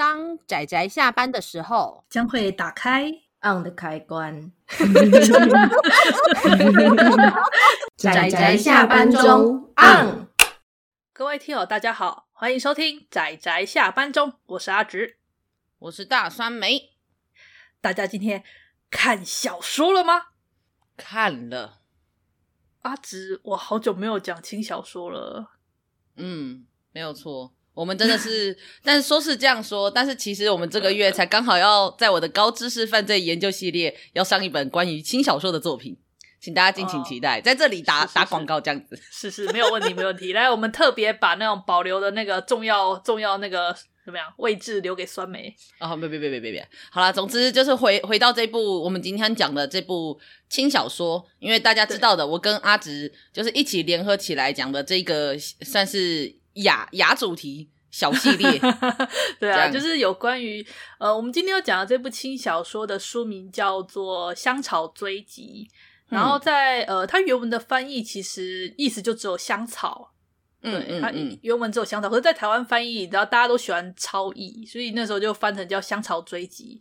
当仔仔下班的时候，将会打开 on 的开关。仔仔下班中 on。各位听友，大家好，欢迎收听仔仔下班中，我是阿直，我是大酸梅。大家今天看小说了吗？看了。阿直，我好久没有讲轻小说了。嗯，没有错。我们真的是，但是说是这样说，但是其实我们这个月才刚好要在我的高知识犯罪研究系列要上一本关于轻小说的作品，请大家敬请期待，哦、在这里打打广告这样子，是是没有问题没问题。来，我们特别把那种保留的那个重要重要那个怎么样位置留给酸梅啊，别别别别别别，好啦，总之就是回回到这部我们今天讲的这部轻小说，因为大家知道的，我跟阿直就是一起联合起来讲的这个算是。亚亚主题小系列，对啊，就是有关于呃，我们今天要讲的这部轻小说的书名叫做《香草追击》，嗯，然后在呃，它原文的翻译其实意思就只有香草，对，它原文只有香草，可是，在台湾翻译，然后大家都喜欢超译，所以那时候就翻成叫《香草追击》。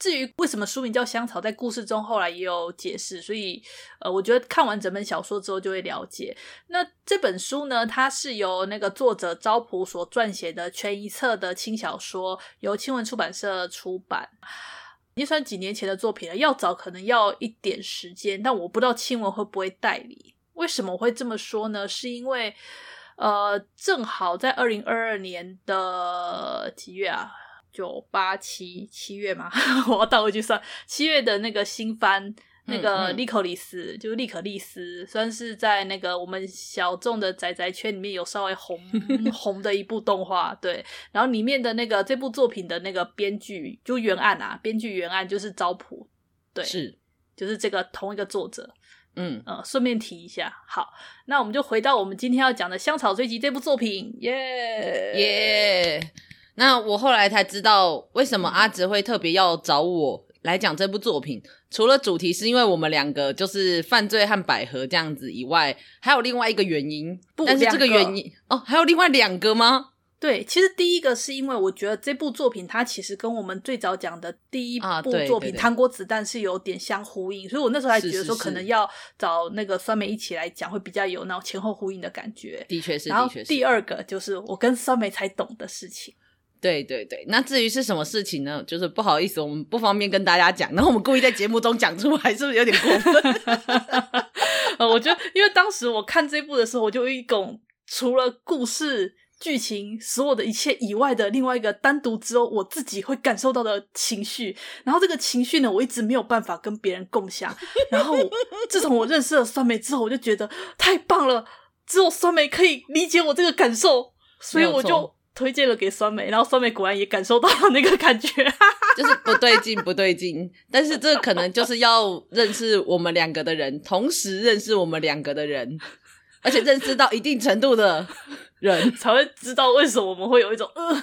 至于为什么书名叫香草，在故事中后来也有解释，所以呃，我觉得看完整本小说之后就会了解。那这本书呢，它是由那个作者昭卜所撰写的全一册的轻小说，由青文出版社出版，已经算几年前的作品了。要找可能要一点时间，但我不知道青文会不会代理。为什么我会这么说呢？是因为呃，正好在二零二二年的几月啊？九八七七月嘛，我要倒回去算七月的那个新番，那个利可利斯，嗯嗯、就是利可利斯，算是在那个我们小众的宅宅圈里面有稍微红 红的一部动画。对，然后里面的那个这部作品的那个编剧就原案啊，编剧原案就是招普，对，是，就是这个同一个作者。嗯呃，顺便提一下，好，那我们就回到我们今天要讲的《香草追击》这部作品，耶耶。那我后来才知道，为什么阿直会特别要找我来讲这部作品。除了主题是因为我们两个就是犯罪和百合这样子以外，还有另外一个原因。不，但是这个原因哦，还有另外两个吗？对，其实第一个是因为我觉得这部作品它其实跟我们最早讲的第一部作品《糖果子弹》是有点相呼应，所以我那时候还觉得说可能要找那个酸梅一起来讲，会比较有那种前后呼应的感觉。的确是，然后第二个就是我跟酸梅才懂的事情。对对对，那至于是什么事情呢？就是不好意思，我们不方便跟大家讲。然后我们故意在节目中讲出来，是不是有点过分？呃，我觉得，因为当时我看这部的时候，我就有一种除了故事剧情所有的一切以外的另外一个单独只有我自己会感受到的情绪。然后这个情绪呢，我一直没有办法跟别人共享。然后自从我认识了酸梅之后，我就觉得太棒了，只有酸梅可以理解我这个感受，所以我就。推荐了给酸梅，然后酸梅果然也感受到了那个感觉，就是不对劲，不对劲。但是这可能就是要认识我们两个的人，同时认识我们两个的人，而且认识到一定程度的人，才会知道为什么我们会有一种呃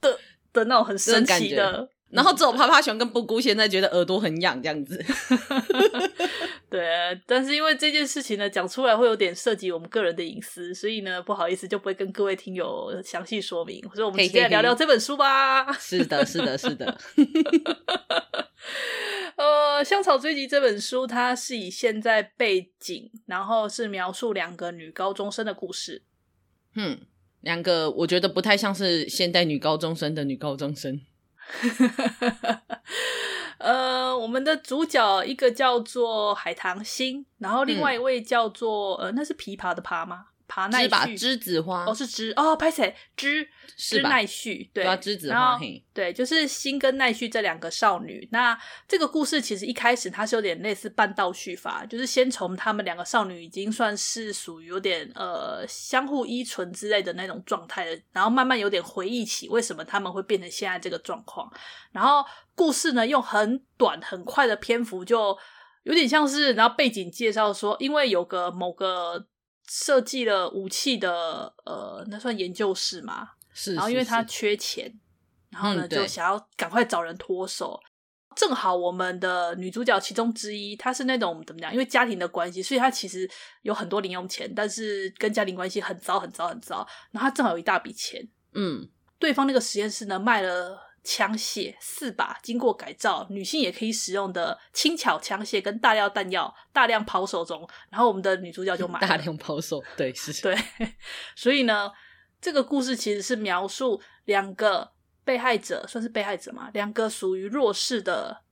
的的那种很神奇的。然后只有趴趴熊跟布谷现在觉得耳朵很痒这样子，对，但是因为这件事情呢，讲出来会有点涉及我们个人的隐私，所以呢，不好意思就不会跟各位听友详细说明。所以我们直接来聊聊这本书吧。是的，是的，是的。呃，《香草追击》这本书，它是以现在背景，然后是描述两个女高中生的故事。嗯，两个我觉得不太像是现代女高中生的女高中生。呃，我们的主角一个叫做海棠心，然后另外一位叫做、嗯、呃，那是琵琶的琶吗？爬奈绪栀子花哦，是栀哦，拍谢栀栀奈绪对，栀子花对，就是新跟奈绪这两个少女。那这个故事其实一开始它是有点类似半倒叙法，就是先从她们两个少女已经算是属于有点呃相互依存之类的那种状态了，然后慢慢有点回忆起为什么他们会变成现在这个状况。然后故事呢用很短很快的篇幅，就有点像是然后背景介绍说，因为有个某个。设计了武器的呃，那算研究室嘛？是，是。然后因为他缺钱，然后呢、嗯、就想要赶快找人脱手。正好我们的女主角其中之一，她是那种怎么讲？因为家庭的关系，所以她其实有很多零用钱，但是跟家庭关系很糟很糟很糟。然后她正好有一大笔钱，嗯，对方那个实验室呢卖了枪械四把，经过改造，女性也可以使用的轻巧枪械跟大量弹药大量抛售中。然后我们的女主角就买了大量抛售，对，是，对。所以呢，这个故事其实是描述两个被害者，算是被害者嘛，两个属于弱势的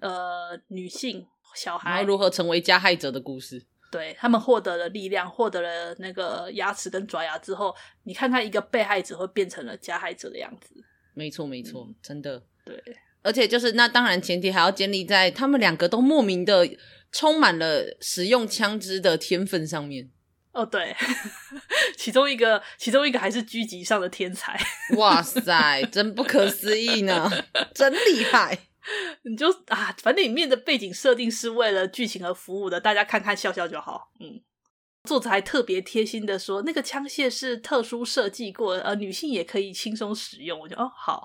呃女性小孩，然后如何成为加害者的故事。对，他们获得了力量，获得了那个牙齿跟爪牙之后，你看看一个被害者会变成了加害者的样子。没错，没错，嗯、真的。对，而且就是那当然前提还要建立在他们两个都莫名的充满了使用枪支的天分上面。哦，对，其中一个，其中一个还是狙击上的天才。哇塞，真不可思议呢，真厉害。你就啊，反正里面的背景设定是为了剧情而服务的，大家看看笑笑就好。嗯，作者还特别贴心的说，那个枪械是特殊设计过的，呃，女性也可以轻松使用。我就哦，好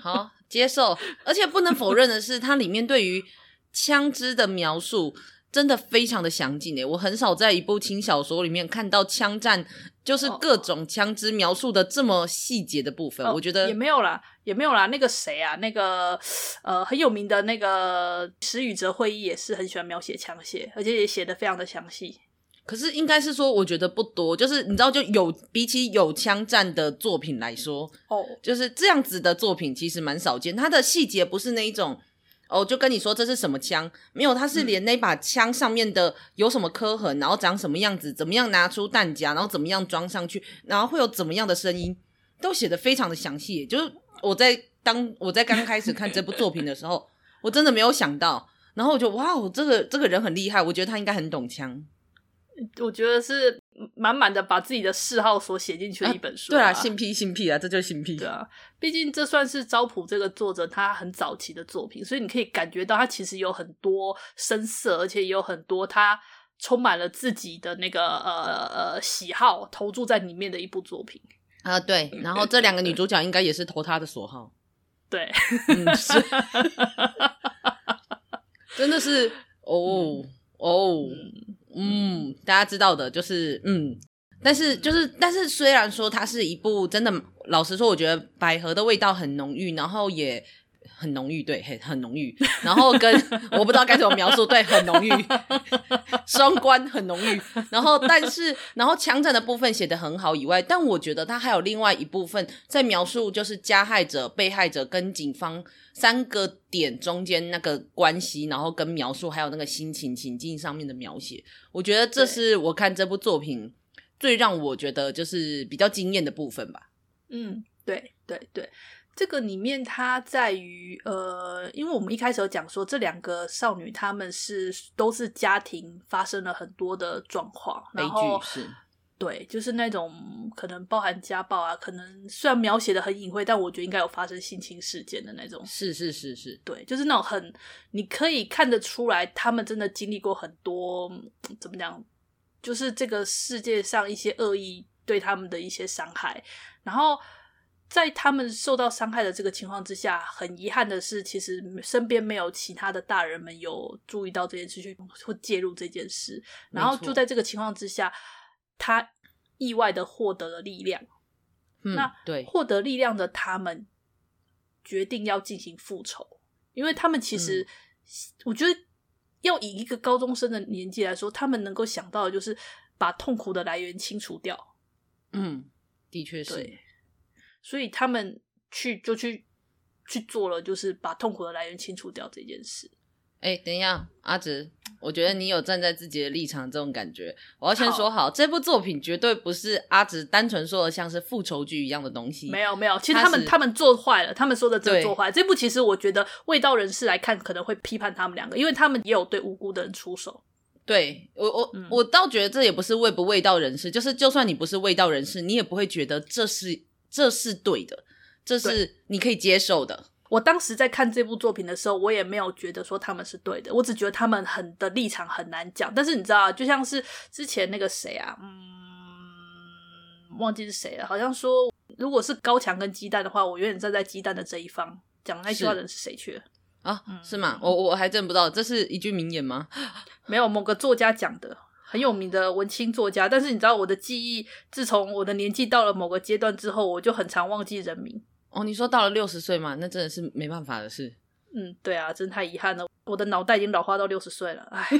好接受。而且不能否认的是，它里面对于枪支的描述。真的非常的详尽诶，我很少在一部轻小说里面看到枪战，就是各种枪支描述的这么细节的部分。哦、我觉得也没有啦，也没有啦。那个谁啊，那个呃很有名的那个石宇哲会议也是很喜欢描写枪械，而且也写得非常的详细。可是应该是说，我觉得不多，就是你知道，就有比起有枪战的作品来说，哦，就是这样子的作品其实蛮少见。它的细节不是那一种。哦，就跟你说这是什么枪？没有，它是连那把枪上面的有什么刻痕，然后长什么样子，怎么样拿出弹夹，然后怎么样装上去，然后会有怎么样的声音，都写得非常的详细。就是我在当 我在刚开始看这部作品的时候，我真的没有想到，然后我就哇，这个这个人很厉害，我觉得他应该很懂枪。我觉得是满满的把自己的嗜好所写进去的一本书。啊。对啊，性癖性癖啊，这就是性癖。对啊，毕竟这算是招普这个作者他很早期的作品，所以你可以感觉到他其实有很多深色，而且也有很多他充满了自己的那个呃呃喜好投注在里面的一部作品啊。对，然后这两个女主角应该也是投他的所好。对，嗯，是，真的是哦哦。嗯，嗯大家知道的，就是嗯，但是就是，但是虽然说它是一部真的，老实说，我觉得百合的味道很浓郁，然后也很浓郁，对，很很浓郁，然后跟我不知道该怎么描述，对，很浓郁，双关很浓郁，然后但是然后枪战的部分写得很好以外，但我觉得它还有另外一部分在描述，就是加害者、被害者跟警方。三个点中间那个关系，然后跟描述，还有那个心情情境上面的描写，我觉得这是我看这部作品最让我觉得就是比较惊艳的部分吧。嗯，对对对，这个里面它在于呃，因为我们一开始有讲说这两个少女她们是都是家庭发生了很多的状况，然后悲剧是。对，就是那种可能包含家暴啊，可能虽然描写的很隐晦，但我觉得应该有发生性侵事件的那种。是是是是，对，就是那种很你可以看得出来，他们真的经历过很多，怎么讲？就是这个世界上一些恶意对他们的一些伤害，然后在他们受到伤害的这个情况之下，很遗憾的是，其实身边没有其他的大人们有注意到这件事情，或介入这件事，然后就在这个情况之下。他意外的获得了力量，嗯、那对获得力量的他们决定要进行复仇，因为他们其实，嗯、我觉得要以一个高中生的年纪来说，他们能够想到的就是把痛苦的来源清除掉。嗯，的确是。对，所以他们去就去去做了，就是把痛苦的来源清除掉这件事。哎，等一下，阿直，我觉得你有站在自己的立场这种感觉。我要先说好，好这部作品绝对不是阿直单纯说的像是复仇剧一样的东西。没有没有，其实他们他们做坏了，他们说的这个做坏。这部其实我觉得卫道人士来看可能会批判他们两个，因为他们也有对无辜的人出手。对我我、嗯、我倒觉得这也不是卫不卫道人士，就是就算你不是卫道人士，你也不会觉得这是这是对的，这是你可以接受的。我当时在看这部作品的时候，我也没有觉得说他们是对的，我只觉得他们很的立场很难讲。但是你知道，就像是之前那个谁啊，嗯，忘记是谁了，好像说如果是高墙跟鸡蛋的话，我永远站在鸡蛋的这一方。讲那句话的人是谁去了？啊，是吗？我我还真不知道，这是一句名言吗？没有，某个作家讲的，很有名的文青作家。但是你知道，我的记忆自从我的年纪到了某个阶段之后，我就很常忘记人名。哦，你说到了六十岁嘛，那真的是没办法的事。嗯，对啊，真太遗憾了，我的脑袋已经老化到六十岁了，唉。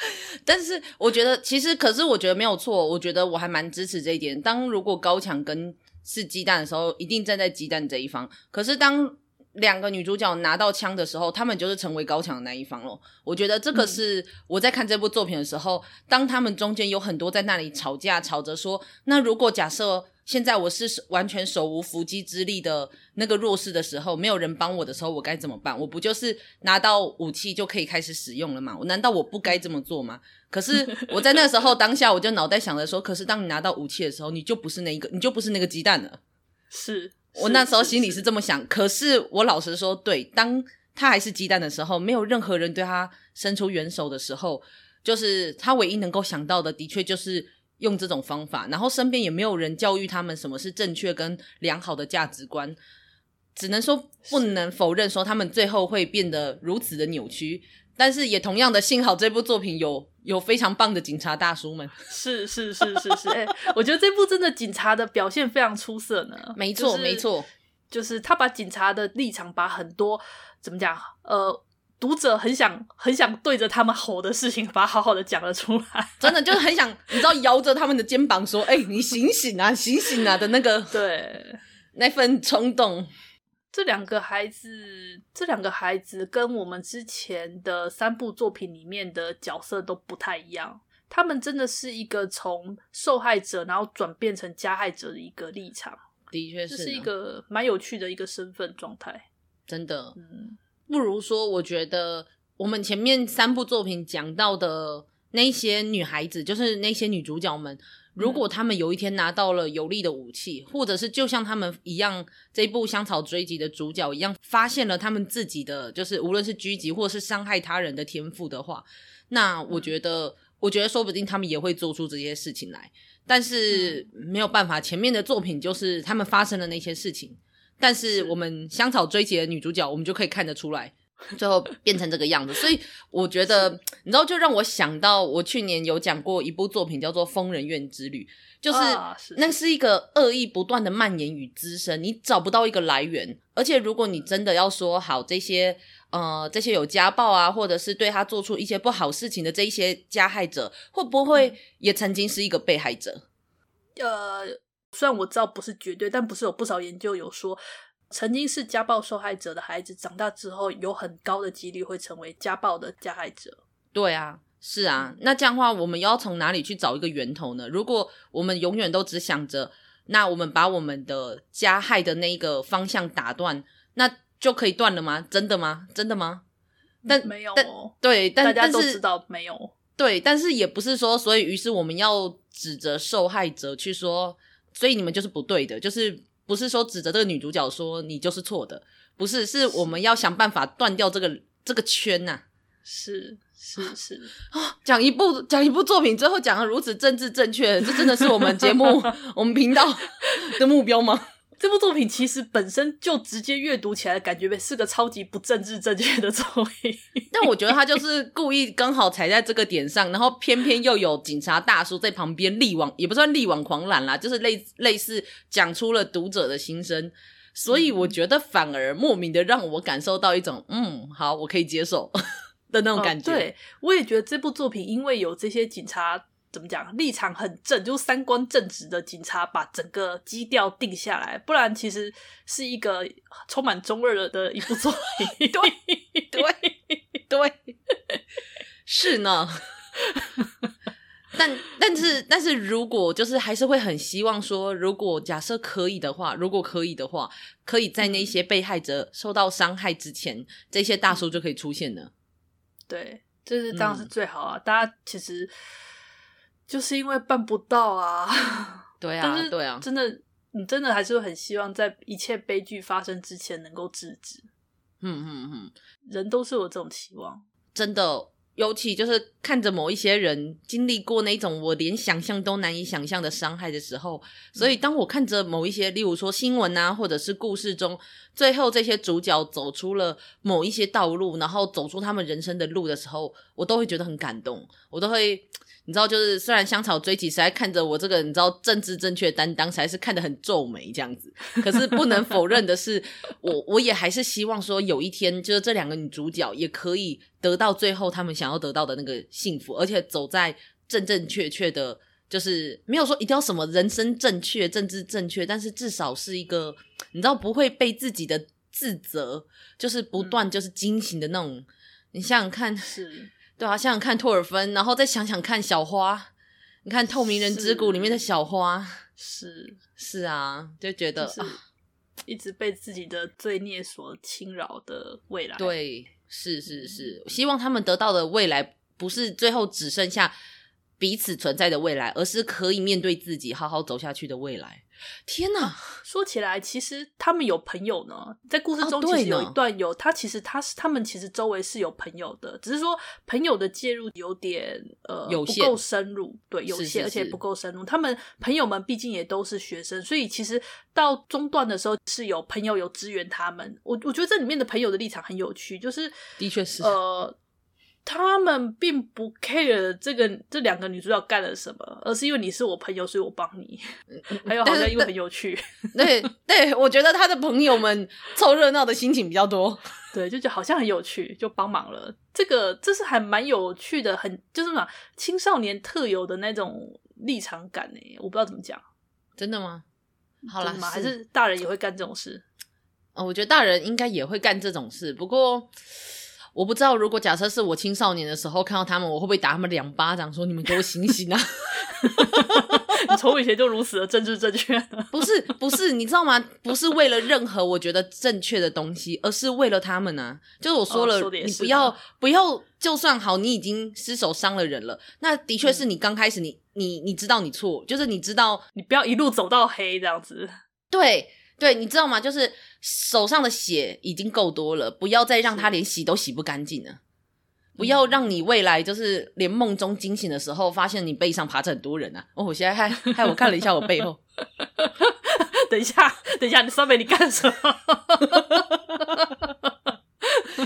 但是我觉得，其实可是我觉得没有错，我觉得我还蛮支持这一点。当如果高强跟是鸡蛋的时候，一定站在鸡蛋这一方。可是当两个女主角拿到枪的时候，他们就是成为高墙的那一方了。我觉得这个是我在看这部作品的时候，嗯、当他们中间有很多在那里吵架，吵着说，那如果假设。现在我是完全手无缚鸡之力的那个弱势的时候，没有人帮我的时候，我该怎么办？我不就是拿到武器就可以开始使用了吗？我难道我不该这么做吗？可是我在那时候当下，我就脑袋想着说，可是当你拿到武器的时候，你就不是那一个，你就不是那个鸡蛋了。是，我那时候心里是这么想。可是我老实说，对，当他还是鸡蛋的时候，没有任何人对他伸出援手的时候，就是他唯一能够想到的，的确就是。用这种方法，然后身边也没有人教育他们什么是正确跟良好的价值观，只能说不能否认说他们最后会变得如此的扭曲，但是也同样的，幸好这部作品有有非常棒的警察大叔们，是是是是是，哎、欸，我觉得这部真的警察的表现非常出色呢，没错、就是、没错，就是他把警察的立场把很多怎么讲呃。读者很想很想对着他们吼的事情，把它好好的讲了出来，真的就是很想，你知道，摇着他们的肩膀说：“哎、欸，你醒醒啊，醒醒啊！”的那个，对，那份冲动。这两个孩子，这两个孩子跟我们之前的三部作品里面的角色都不太一样，他们真的是一个从受害者然后转变成加害者的一个立场，的确是，这是一个蛮有趣的一个身份状态，真的，嗯。不如说，我觉得我们前面三部作品讲到的那些女孩子，就是那些女主角们，如果他们有一天拿到了有力的武器，或者是就像他们一样，这一部香草追击的主角一样，发现了他们自己的就是无论是狙击或是伤害他人的天赋的话，那我觉得，我觉得说不定他们也会做出这些事情来。但是没有办法，前面的作品就是他们发生的那些事情。但是我们香草追击的女主角，我们就可以看得出来，最后变成这个样子。所以我觉得，你知道，就让我想到我去年有讲过一部作品，叫做《疯人院之旅》，就是那是一个恶意不断的蔓延与滋生，你找不到一个来源。而且，如果你真的要说好这些，呃，这些有家暴啊，或者是对他做出一些不好事情的这一些加害者，会不会也曾经是一个被害者？呃。虽然我知道不是绝对，但不是有不少研究有说，曾经是家暴受害者的孩子长大之后，有很高的几率会成为家暴的加害者。对啊，是啊，那这样的话，我们要从哪里去找一个源头呢？如果我们永远都只想着，那我们把我们的加害的那一个方向打断，那就可以断了吗？真的吗？真的吗？但没有，对，但大家都知道没有。对，但是也不是说，所以于是我们要指责受害者去说。所以你们就是不对的，就是不是说指着这个女主角说你就是错的，不是，是我们要想办法断掉这个这个圈呐、啊。是是是啊，讲一部讲一部作品，最后讲的如此政治正确，这真的是我们节目 我们频道的目标吗？这部作品其实本身就直接阅读起来感觉是个超级不政治正确的作品，但我觉得他就是故意刚好踩在这个点上，然后偏偏又有警察大叔在旁边力挽，也不算力挽狂澜啦，就是类类似讲出了读者的心声，所以我觉得反而莫名的让我感受到一种嗯，好，我可以接受 的那种感觉。哦，对，我也觉得这部作品因为有这些警察。怎么讲？立场很正，就是三观正直的警察把整个基调定下来，不然其实是一个充满中二的一部作品。对对对，是呢。但但是但是如果就是还是会很希望说，如果假设可以的话，如果可以的话，可以在那些被害者受到伤害之前，这些大叔就可以出现了。对，这是当然是最好啊！嗯、大家其实。就是因为办不到啊，对啊，对啊，真的，你真的还是会很希望在一切悲剧发生之前能够制止。嗯嗯嗯，人都是有这种期望，真的。尤其就是看着某一些人经历过那种我连想象都难以想象的伤害的时候，所以当我看着某一些，例如说新闻啊，或者是故事中，最后这些主角走出了某一些道路，然后走出他们人生的路的时候，我都会觉得很感动，我都会。你知道，就是虽然香草追击实在看着我这个你知道政治正确担当，实在是看得很皱眉这样子。可是不能否认的是，我我也还是希望说，有一天就是这两个女主角也可以得到最后他们想要得到的那个幸福，而且走在正正确确的，就是没有说一定要什么人生正确、政治正确，但是至少是一个你知道不会被自己的自责，就是不断就是惊醒的那种。嗯、你想想看，是。对啊，想想看托尔芬，然后再想想看小花，你看《透明人之谷》里面的小花，是。是啊，就觉得是一直被自己的罪孽所侵扰的未来。对，是是是，希望他们得到的未来不是最后只剩下彼此存在的未来，而是可以面对自己、好好走下去的未来。天呐，说起来，其实他们有朋友呢。在故事中，其实有一段有、哦、他，其实他是他们其实周围是有朋友的，只是说朋友的介入有点呃不够深入，对，有限而且不够深入。他们朋友们毕竟也都是学生，所以其实到中段的时候是有朋友有支援他们。我我觉得这里面的朋友的立场很有趣，就是的确是呃。他们并不 care 这个这两个女主角干了什么，而是因为你是我朋友，所以我帮你。还有好像因为很有趣，对对，我觉得他的朋友们凑热闹的心情比较多，对，就觉得好像很有趣，就帮忙了。这个这是还蛮有趣的，很就是嘛，青少年特有的那种立场感呢。我不知道怎么讲，真的吗？好啦，还是大人也会干这种事？哦，我觉得大人应该也会干这种事，不过。我不知道，如果假设是我青少年的时候看到他们，我会不会打他们两巴掌，说你们给我醒醒啊！你从以前就如此的政治正确？不是，不是，你知道吗？不是为了任何我觉得正确的东西，而是为了他们啊！就是我说了，哦、说你不要不要，就算好，你已经失手伤了人了，那的确是你刚开始你，你你你知道你错，就是你知道你不要一路走到黑这样子，对。对，你知道吗？就是手上的血已经够多了，不要再让他连洗都洗不干净了。不要让你未来就是连梦中惊醒的时候，发现你背上爬着很多人啊！哦，我现在害害我看了一下我背后。等一下，等一下，你三妹你干什么？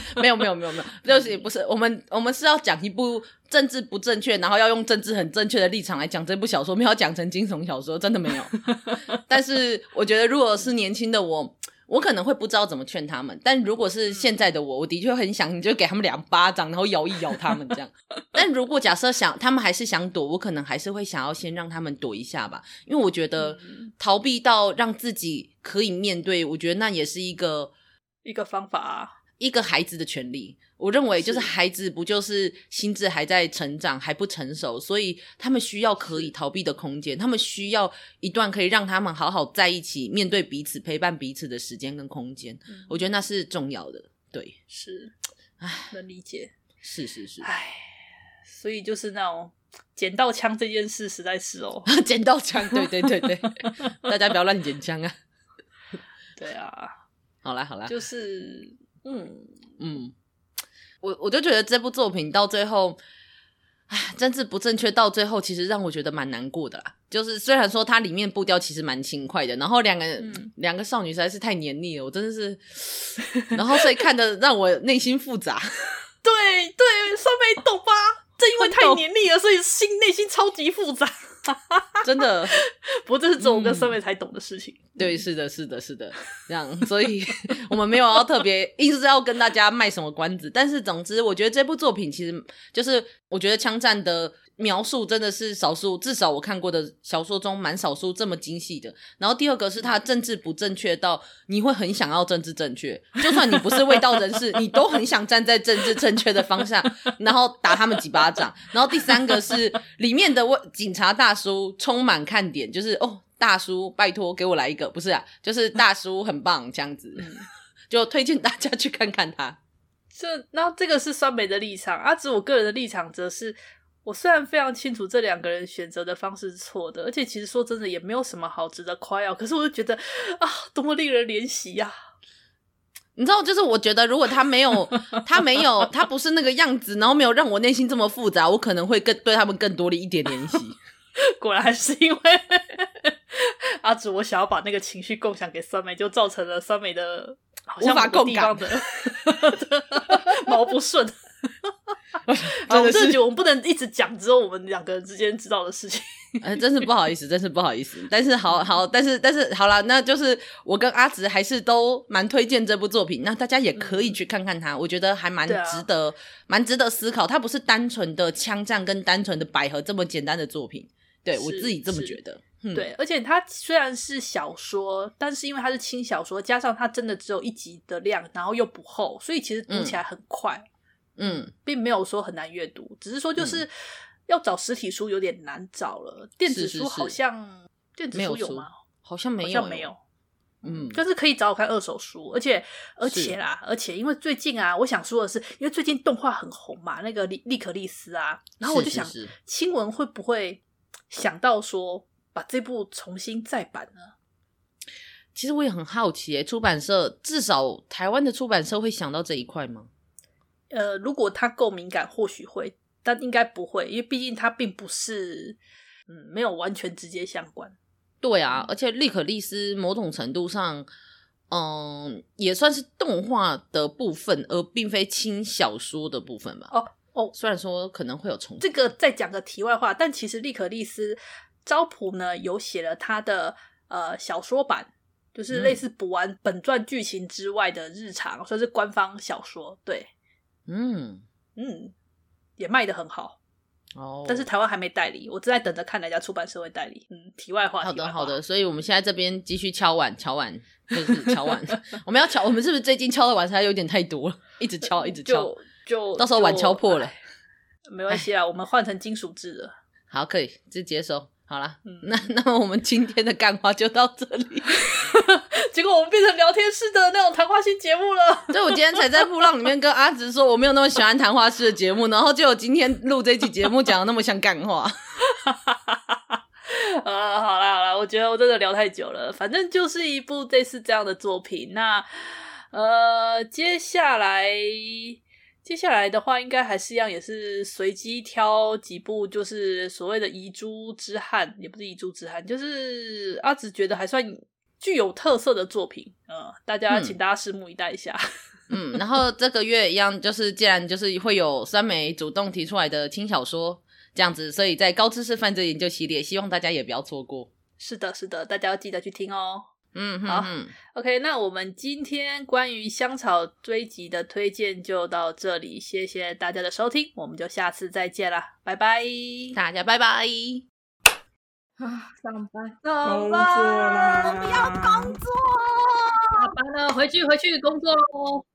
没有没有没有没有，就是不是我们我们是要讲一部政治不正确，然后要用政治很正确的立场来讲这部小说，没有讲成惊悚小说，真的没有。但是我觉得，如果是年轻的我，我可能会不知道怎么劝他们；但如果是现在的我，我的确很想，你就给他们两巴掌，然后摇一摇他们这样。但如果假设想他们还是想躲，我可能还是会想要先让他们躲一下吧，因为我觉得逃避到让自己可以面对，我觉得那也是一个一个方法啊。一个孩子的权利，我认为就是孩子不就是心智还在成长，还不成熟，所以他们需要可以逃避的空间，他们需要一段可以让他们好好在一起、面对彼此、陪伴彼此的时间跟空间。嗯，我觉得那是重要的。对，是，唉，能理解。是是是，唉，所以就是那种捡到枪这件事，实在是哦，捡到枪，对对对对，大家不要乱捡枪啊。对啊，好啦好啦，就是。嗯嗯，我我就觉得这部作品到最后，唉，政治不正确到最后，其实让我觉得蛮难过的啦。就是虽然说它里面步调其实蛮轻快的，然后两个、嗯、两个少女实在是太黏腻了，我真的是，然后所以看的让我内心复杂。对 对，酸梅懂吧？正因为 太黏腻了，所以心内心超级复杂。真的，不过这是只有我跟森美才懂的事情。嗯、对，是的，是的，是的，这样，所以 我们没有要特别硬是要跟大家卖什么关子。但是，总之，我觉得这部作品其实就是，我觉得枪战的。描述真的是少数，至少我看过的小说中蛮少数这么精细的。然后第二个是他政治不正确到你会很想要政治正确，就算你不是味道人士，你都很想站在政治正确的方向，然后打他们几巴掌。然后第三个是里面的警察大叔充满看点，就是哦，大叔拜托给我来一个，不是啊，就是大叔很棒这样子，就推荐大家去看看他。这，然后这个是酸梅的立场，啊，只我个人的立场则是。我虽然非常清楚这两个人选择的方式是错的，而且其实说真的也没有什么好值得夸耀，可是我就觉得啊，多么令人怜惜呀！你知道，就是我觉得如果他没有，他没有，他不是那个样子，然后没有让我内心这么复杂，我可能会更对他们更多的一点怜惜。果然是因为阿紫，我想要把那个情绪共享给酸梅，就造成了酸梅的好像无法共感的 毛不顺。啊，我真的觉得我们不能一直讲只有我们两个人之间知道的事情。哎，真是不好意思，真是不好意思。但是好好，但是但是好啦，那就是我跟阿直还是都蛮推荐这部作品。那大家也可以去看看它，嗯、我觉得还蛮值得，蛮、啊、值得思考。它不是单纯的枪战跟单纯的百合这么简单的作品。对我自己这么觉得。嗯、对，而且它虽然是小说，但是因为它是轻小说，加上它真的只有一集的量，然后又不厚，所以其实读起来很快。嗯，并没有说很难阅读，只是说就是。嗯要找实体书有点难找了，电子书好像电子书有吗？好像没有，好像没有。嗯，但是可以找我看二手书，而且而且啦，而且因为最近啊，我想说的是，因为最近动画很红嘛，那个利利可利斯啊，然后我就想，青文会不会想到说把这部重新再版呢？其实我也很好奇，欸，出版社至少台湾的出版社会想到这一块吗？呃，如果他够敏感，或许会。但应该不会，因为毕竟他并不是，嗯，没有完全直接相关。对啊，而且利可利斯某种程度上，嗯，也算是动画的部分，而并非轻小说的部分吧。哦哦，虽然说可能会有重，这个再讲个题外话，但其实利可利斯招普呢有写了他的呃小说版，就是类似补完本传剧情之外的日常，嗯、算是官方小说。对，嗯嗯。也卖的很好哦，oh. 但是台湾还没代理，我正在等着看哪家出版社会代理。嗯，题外话，好的好的，所以我们现在这边继续敲碗敲碗，就是敲碗，我们要敲，我们是不是最近敲的碗才有点太多了？一直敲一直敲，就，就到时候碗敲破了，没关系啊，我们换成金属制的，好，可以就接受。好啦，嗯、那 那么我们今天的干话就到这里。结果我们变成聊天室的那种谈话性节目了。所以我今天才在布浪里面跟阿直说，我没有那么喜欢谈话式的节目，然后就有今天录这期节目讲的那么像干话。呃，好啦好啦，我觉得我真的聊太久了。反正就是一部类似这样的作品。那呃，接下来。接下来的话，应该还是一样，也是随机挑几部，就是所谓的遗珠之憾，也不是遗珠之憾，就是阿紫觉得还算具有特色的作品，呃，大家请大家拭目以待一下。嗯，然后这个月一样，就是既然就是会有三枚主动提出来的轻小说这样子，所以在高知识犯罪研究系列，希望大家也不要错过。是的，是的，大家要记得去听哦。嗯，好，OK，那我们今天关于香草追集的推荐就到这里，谢谢大家的收听，我们就下次再见啦，拜拜，大家拜拜。啊，上班，上班，我们要工作，下班了，回去回去工作喽。